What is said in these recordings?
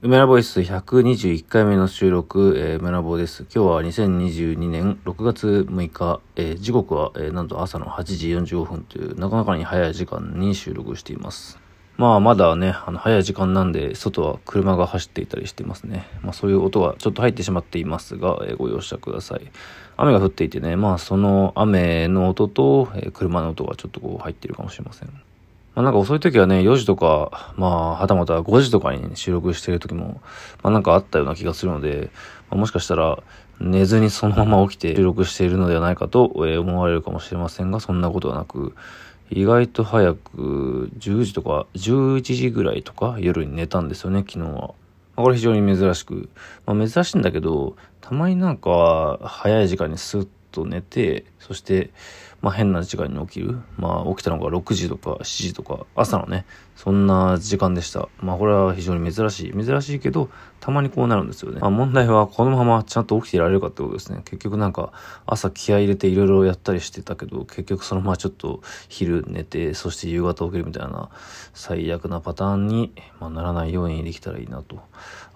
梅ラボイス121回目の収録、えー、梅ラボです。今日は2022年6月6日、えー、時刻は、えー、なんと朝の8時45分という、なかなかに早い時間に収録しています。まあ、まだね、あの、早い時間なんで、外は車が走っていたりしてますね。まあ、そういう音がちょっと入ってしまっていますが、えー、ご容赦ください。雨が降っていてね、まあ、その雨の音と、えー、車の音がちょっとこう入ってるかもしれません。まあ、なんか遅い時はね、4時とか、まあ、はたまた5時とかに収録してる時も、まあなんかあったような気がするので、まあ、もしかしたら寝ずにそのまま起きて収録しているのではないかと思われるかもしれませんが、そんなことはなく、意外と早く10時とか11時ぐらいとか夜に寝たんですよね、昨日は。まあ、これ非常に珍しく。まあ珍しいんだけど、たまになんか早い時間にスッと寝て、そして、まあ変な時間に起きる。まあ起きたのが6時とか7時とか朝のね、そんな時間でした。まあこれは非常に珍しい。珍しいけど、たまにこうなるんですよね。まあ問題はこのままちゃんと起きていられるかってことですね。結局なんか朝気合入れていろいろやったりしてたけど、結局そのままちょっと昼寝て、そして夕方起きるみたいな最悪なパターンに、まあ、ならないようにできたらいいなと。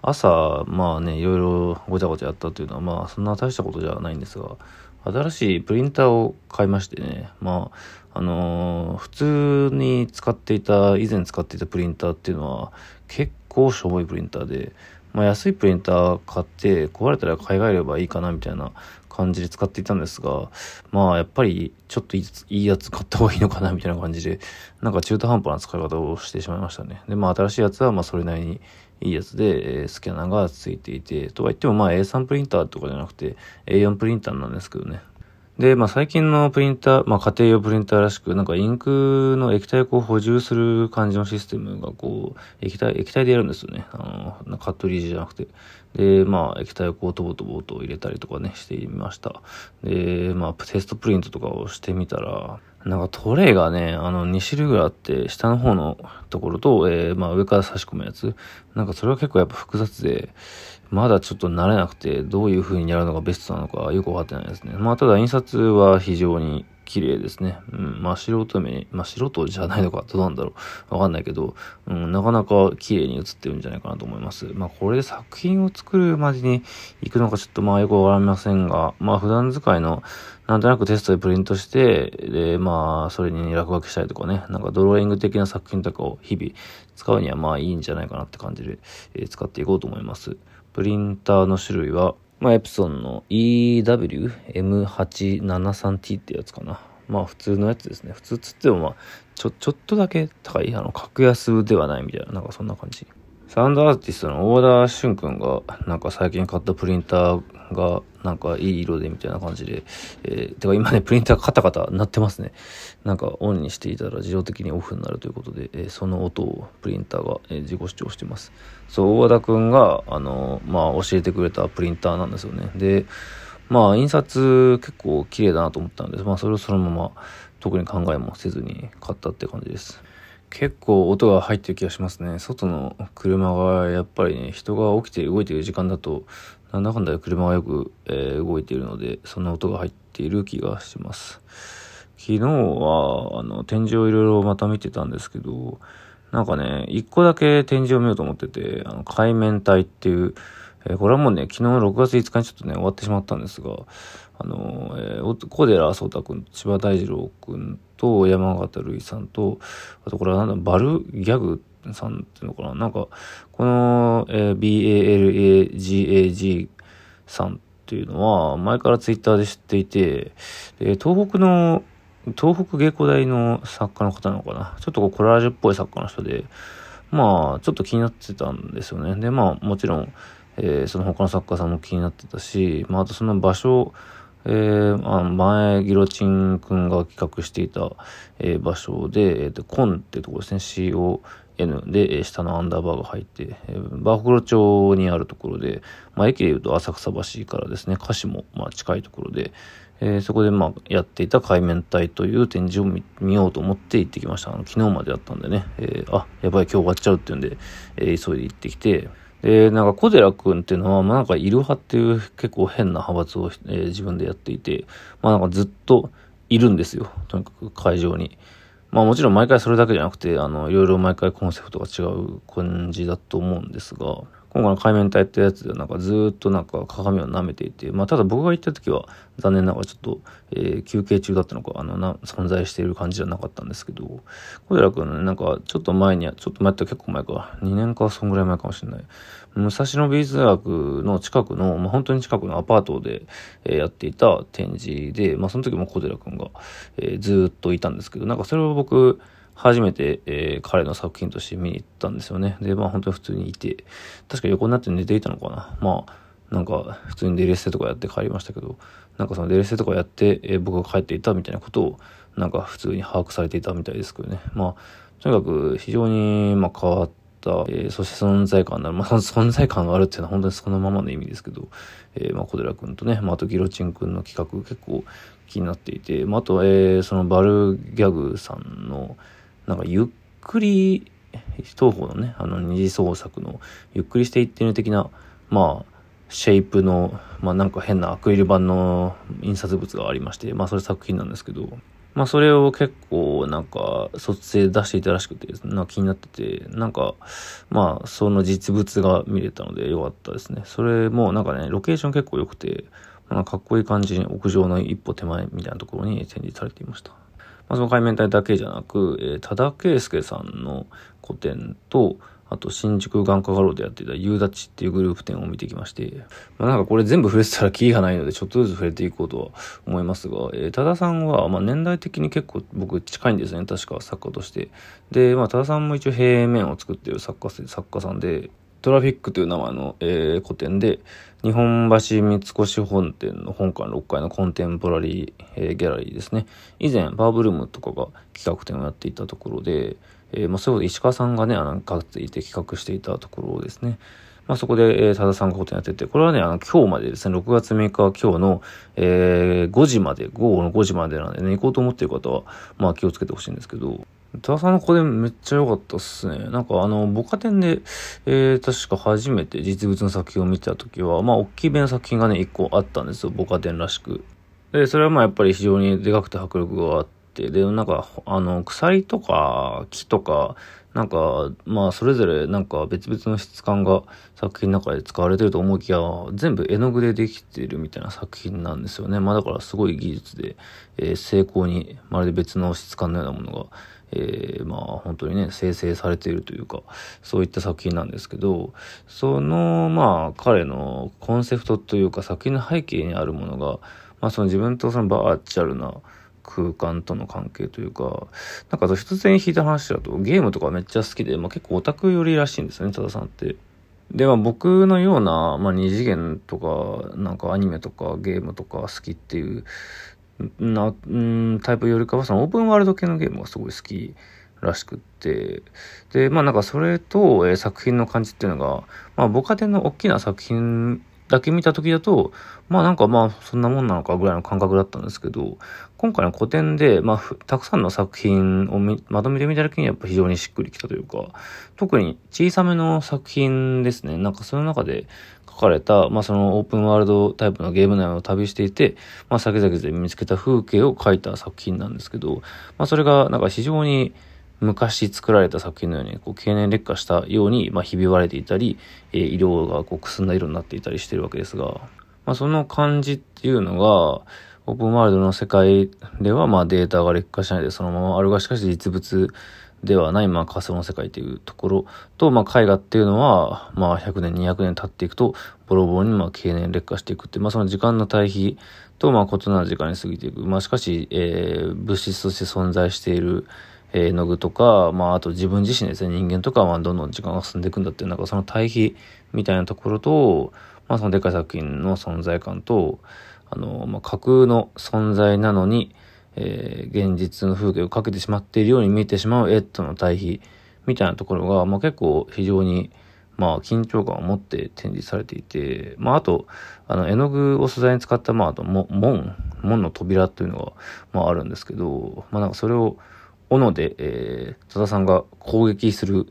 朝、まあね、いろいろごちゃごちゃやったというのは、まあそんな大したことじゃないんですが、新しいプリンターを買いましてね、まあ、あのー、普通に使っていた、以前使っていたプリンターっていうのは結構しょぼいプリンターで、まあ安いプリンター買って壊れたら買い替えればいいかなみたいな感じで使っていたんですが、まあやっぱりちょっといいやつ買った方がいいのかなみたいな感じで、なんか中途半端な使い方をしてしまいましたね。で、まあ新しいやつはまあそれなりにいいやつで、え、スキャナーがついていて、とは言ってもまあ A3 プリンターとかじゃなくて A4 プリンターなんですけどね。で、まあ最近のプリンター、まあ家庭用プリンターらしく、なんかインクの液体を補充する感じのシステムがこう、液体、液体でやるんですよね。あの、カットリージじゃなくて。で、まあ液体をこうとぼとぼと入れたりとかね、してみました。で、まあテストプリントとかをしてみたら、なんかトレイがね、あの2種類ぐらいあって、下の方のところと、えー、まあ上から差し込むやつ。なんかそれは結構やっぱ複雑で、まだちょっと慣れなくて、どういう風にやるのがベストなのかよくわかってないですね。まあただ印刷は非常に綺麗ですね。うん、まあ素人目に、まあ素人じゃないのか、どうなんだろう。わかんないけど、うん、なかなか綺麗に映ってるんじゃないかなと思います。まあこれで作品を作るまでに行くのかちょっとまあよくわかりませんが、まあ普段使いのなんとなくテストでプリントして、で、まあそれに落書きしたりとかね、なんかドローイング的な作品とかを日々使うにはまあいいんじゃないかなって感じで、えー、使っていこうと思います。プリンターの種類は、まあ、エプソンの EWM873T ってやつかな。まあ普通のやつですね。普通つってもまあ、ちょ、ちょっとだけ高い、あの、格安ではないみたいな、なんかそんな感じ。サウンドアーティストのオーダーシュン君が、なんか最近買ったプリンターが、なんかいい色でみたいな感じで、えー、てか今ね、プリンターカタカタ鳴ってますね。なんかオンにしていたら自動的にオフになるということで、えー、その音をプリンターが、えー、自己主張してます。そう、大和田君が、あの、まあ教えてくれたプリンターなんですよね。で、まあ印刷結構綺麗だなと思ったんです。まあそれをそのまま特に考えもせずに買ったって感じです。結構音が入ってる気がしますね。外の車がやっぱりね、人が起きて動いてる時間だと、なんだかんだ車がよく、えー、動いているので、そんな音が入っている気がします。昨日は、あの、展示をいろいろまた見てたんですけど、なんかね、一個だけ展示を見ようと思ってて、あの、海面体っていう、えー、これはもうね、昨日6月5日にちょっとね、終わってしまったんですが、あの、えー、小寺聡太君、千葉大二郎君と山形るいさんと、あとこれはなんだ、バルギャグさんっていうのかな？なんか、この、えー、BALAGAG さんっていうのは、前からツイッターで知っていて、で東北の、東北芸工大の作家の方なのかな？ちょっとこうコラージュっぽい作家の人で、まあ、ちょっと気になってたんですよね。で、まあ、もちろん、えー、その他の作家さんも気になってたし、まあ、あとその場所、えー、あ前、ギロチン君が企画していた、えー、場所で、え、ー、と、コンってとこですね、CON で、えー、下のアンダーバーが入って、えー、バーホクロ町にあるところで、まあ、駅で言うと浅草橋からですね、歌詞も、まあ、近いところで、えー、そこで、まあ、やっていた海面体という展示を見見ようと思って行ってきました。あの、昨日までやったんでね、えー、あ、やばい、今日終わっちゃうっていうんで、えー、急いで行ってきて、で、なんか小寺くんっていうのは、まあなんかイルハっていう結構変な派閥を、えー、自分でやっていて、まあなんかずっといるんですよ。とにかく会場に。まあもちろん毎回それだけじゃなくて、あの、いろいろ毎回コンセプトが違う感じだと思うんですが、今回の海面体ってやつでなんかずっとなんか鏡を舐めていて、まあただ僕が行った時は残念ながらちょっと、えー休憩中だったのか、あのな、存在している感じじゃなかったんですけど、小寺くんね、なんかちょっと前には、ちょっと前って結構前か、2年かそんぐらい前かもしれない。武蔵野美術学の近くの、まあ本当に近くのアパートで、えーやっていた展示で、まあその時も小寺くんが、えーずっといたんですけど、なんかそれを僕、初めて、えー彼の作品として見に行ったんですよね。で、まあ本当に普通にいて、確か横になって寝ていたのかな。まあ、なんか普通にデレステとかやって帰りましたけど、なんかそのデレステとかやって、えー僕が帰っていたみたいなことを、なんか普通に把握されていたみたいですけどね。まあ、とにかく非常に、まあ変わった、えーそして存在感のある、まあ存在感があるっていうのは本当にそのままの意味ですけど、えーまあ小寺くんとね、まああとギロチンくんの企画結構気になっていて、まああと、えーそのバルギャグさんの、なんかゆっくり、東方のね、あの二次創作のゆっくりしていってる的な、まあ、シェイプの、まあなんか変なアクリル板の印刷物がありまして、まあそれ作品なんですけど、まあそれを結構なんか卒生出していたらしくて、なんか気になってて、なんか、まあその実物が見れたのでよかったですね。それもなんかね、ロケーション結構良くて、まあかっこいい感じに屋上の一歩手前みたいなところに展示されていました。まあ、その海面体だけじゃなく、えー多田圭介さんの個展と、あと新宿眼科画廊でやっていた夕立っていうグループ展を見てきまして、まあ、なんかこれ全部触れてたらキリがないのでちょっとずつ触れていこうとは思いますが、えー多田さんはまあ年代的に結構僕近いんですね、確か作家として。で、まあ多田さんも一応平面を作っている作家作家さんで、トラフィックという名前の、えー個展で、日本橋三越本店の本館6階のコンテンポラリー、えーギャラリーですね。以前、バーブルームとかが企画展をやっていたところで、えーまあ、そういうこと石川さんがね、あの、かついて企画していたところですね。まあ、そこで、えー、多田さんが個展やってて、これはね、あの、今日までですね、6月6日、今日の、えー5時まで、午後の5時までなんでね、行こうと思っている方は、まあ、気をつけてほしいんですけど、多田さんの個展めっちゃ良かったっすね。なんかあの、ボカ展で、えー、確か初めて実物の作品を見てた時は、まあ、大きめの作品がね、一個あったんですよ、ボカ展らしく。で、それはまあやっぱり非常にでかくて迫力があって、で、なんか、あの、鎖とか木とか、なんか、まあ、それぞれなんか別々の質感が作品の中で使われてると思いきや、全部絵の具でできてるみたいな作品なんですよね。まあだからすごい技術で、えー精巧に、まるで別の質感のようなものが、えーまあ本当にね、生成されているというか、そういった作品なんですけど、その、まあ彼のコンセプトというか作品の背景にあるものが、まあその自分とそのバーチャルな空間との関係というか、なんか一つに引いた話だとゲームとかめっちゃ好きで、まあ結構オタク寄りらしいんですよね、多田さんって。で、まあ僕のような、まあ二次元とか、なんかアニメとかゲームとか好きっていう、な、うん、タイプよりかはそのオープンワールド系のゲームがすごい好きらしくって、で、まあなんかそれと、えー作品の感じっていうのが、まあボカテンの大きな作品だけ見た時だと、まあなんかまあそんなもんなのかぐらいの感覚だったんですけど、今回の古典で、まあたくさんの作品をみまとめてみた時にやっぱ非常にしっくりきたというか、特に小さめの作品ですね。なんかその中で書かれた、まあそのオープンワールドタイプのゲーム内を旅していて、まあ先々で見つけた風景を描いた作品なんですけど、まあそれがなんか非常に昔作られた作品のように、こう、経年劣化したように、まあ、ひび割れていたり、えー色がこう、くすんだ色になっていたりしてるわけですが、まあ、その感じっていうのが、オープンワールドの世界では、まあ、データが劣化しないでそのままあるがしかし実物ではない、まあ、仮想の世界というところと、まあ、絵画っていうのは、まあ、100年、200年経っていくと、ボロボロに、まあ、経年劣化していくって、まあ、その時間の対比と、まあ、異なる時間に過ぎていく。まあ、しかし、えー物質として存在している、えー絵の具とか、まあ、あと自分自身ですね、人間とかは、まあ、どんどん時間が進んでいくんだっていう、なんかその対比みたいなところと、まあ、そのでかい作品の存在感と、あの、まあ、架空の存在なのに、えー現実の風景をかけてしまっているように見えてしまう絵との対比みたいなところが、まあ、結構非常に、まあ、緊張感を持って展示されていて、まあ、あと、あの、絵の具を素材に使った、まあ、あと、門、門の扉っていうのが、まあ、あるんですけど、まあ、なんかそれを、斧で、えー、戸田さんが攻撃する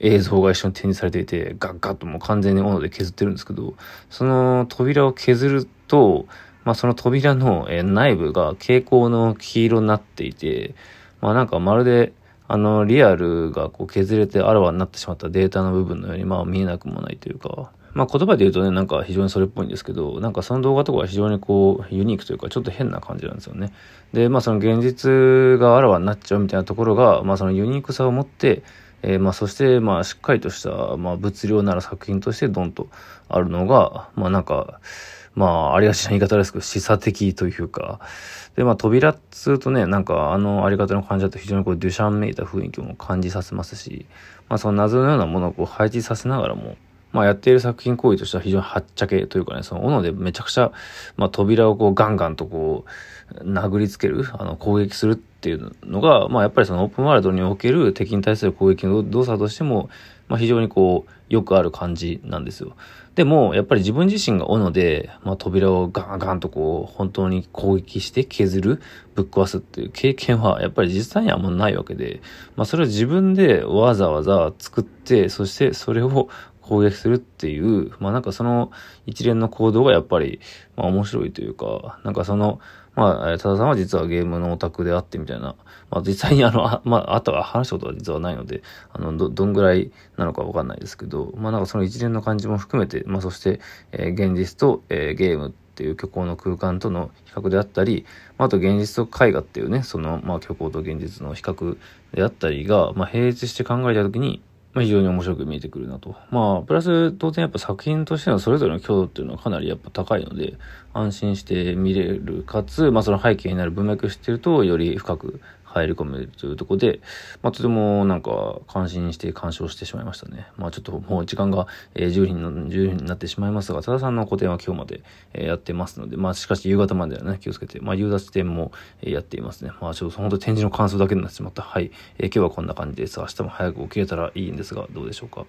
映像が一緒に展示されていて、ガッガッともう完全に斧で削ってるんですけど、その扉を削ると、まあその扉の、え内部が蛍光の黄色になっていて、まあなんかまるで、あの、リアルがこう削れてあらわになってしまったデータの部分のように、まあ見えなくもないというか、まあ言葉で言うとね、なんか非常にそれっぽいんですけど、なんかその動画とかは非常にこうユニークというかちょっと変な感じなんですよね。で、まあその現実があらわになっちゃうみたいなところが、まあそのユニークさを持って、えー、まあそしてまあしっかりとした、まあ物量なら作品としてドンとあるのが、まあなんか、まあ、ありがちな言い方ですけど、示唆的というか、で、まあ、扉っつうとね、なんか、あのあり方の感じだと非常にこう、デュシャンめいた雰囲気も感じさせますし、まあ、その謎のようなものをこう配置させながらも、まあ、やっている作品行為としては非常にはっちゃけというかね、その斧でめちゃくちゃ、まあ、扉をこうガンガンとこう、殴りつける、あの、攻撃するっていうのが、まあ、やっぱりそのオープンワールドにおける敵に対する攻撃の動作としても、まあ、非常にこう、よくある感じなんですよ。でも、やっぱり自分自身が斧で、まあ、扉をガンガンとこう、本当に攻撃して削る、ぶっ壊すっていう経験は、やっぱり実際にはもうないわけで、まあ、それを自分でわざわざ作って、そしてそれを攻撃するっていう、まあなんかその一連の行動がやっぱり、まあ面白いというか、なんかその、まあ、多田さんは実はゲームのオタクであってみたいな、まあ実際にあの、あまあ、あとは話したことは実はないので、あの、ど、どんぐらいなのかわかんないですけど、まあなんかその一連の感じも含めて、まあそして、えー、現実と、えー、ゲームっていう虚構の空間との比較であったり、まあ、あと現実と絵画っていうね、その、まあ虚構と現実の比較であったりが、まあ並列して考えたときに、まあ、非常に面白く見えてくるなと。まあ、プラス当然やっぱ作品としてのそれぞれの強度っていうのはかなりやっぱ高いので、安心して見れる、かつ、まあその背景になる文脈知ってると、より深く入り込めるというところで、まあ、とてもなんか感心して鑑賞してしまいましたね。まあ、ちょっともう時間が、えー、10時の、10時になってしまいますが、多田さんの個展は今日まで、え、やってますので、まあ、しかし夕方まではね、気をつけて、まあ、夕立展も、え、やっていますね。まあ、ちょっと本当展示の感想だけになってしまった。はい。えー、今日はこんな感じです。明日も早く起きれたらいいんですが、どうでしょうか？